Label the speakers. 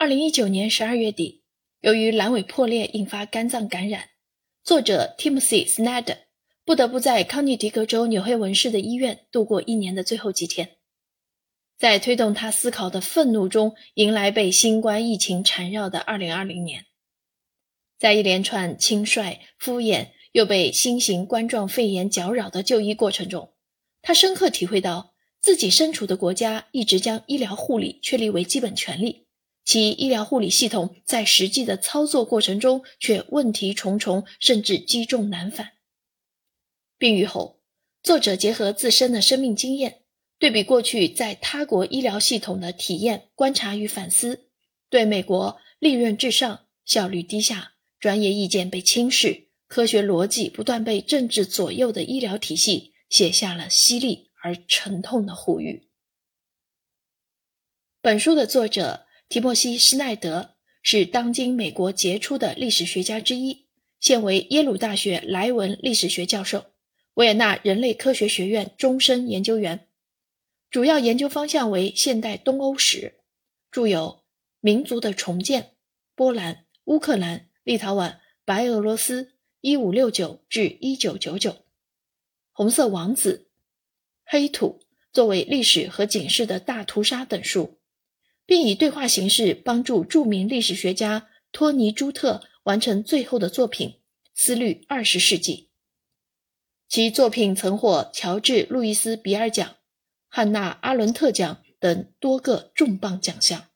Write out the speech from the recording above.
Speaker 1: 二零一九年十二月底，由于阑尾破裂引发肝脏感染，作者 Timothy Snyder 不得不在康涅狄格州纽黑文市的医院度过一年的最后几天。在推动他思考的愤怒中，迎来被新冠疫情缠绕的二零二零年。在一连串轻率、敷衍又被新型冠状肺炎搅扰的就医过程中，他深刻体会到自己身处的国家一直将医疗护理确立为基本权利，其医疗护理系统在实际的操作过程中却问题重重，甚至积重难返。病愈后，作者结合自身的生命经验。对比过去在他国医疗系统的体验、观察与反思，对美国利润至上、效率低下、专业意见被轻视、科学逻辑不断被政治左右的医疗体系，写下了犀利而沉痛的呼吁。本书的作者提莫西·施奈德是当今美国杰出的历史学家之一，现为耶鲁大学莱文历史学教授、维也纳人类科学学院终身研究员。主要研究方向为现代东欧史，著有《民族的重建》《波兰、乌克兰、立陶宛、白俄罗斯（一五六九至一九九九）》《红色王子》《黑土》作为历史和警示的大屠杀等书，并以对话形式帮助著名历史学家托尼·朱特完成最后的作品《思虑二十世纪》。其作品曾获乔治·路易斯·比尔奖。汉娜·阿伦特奖等多个重磅奖项。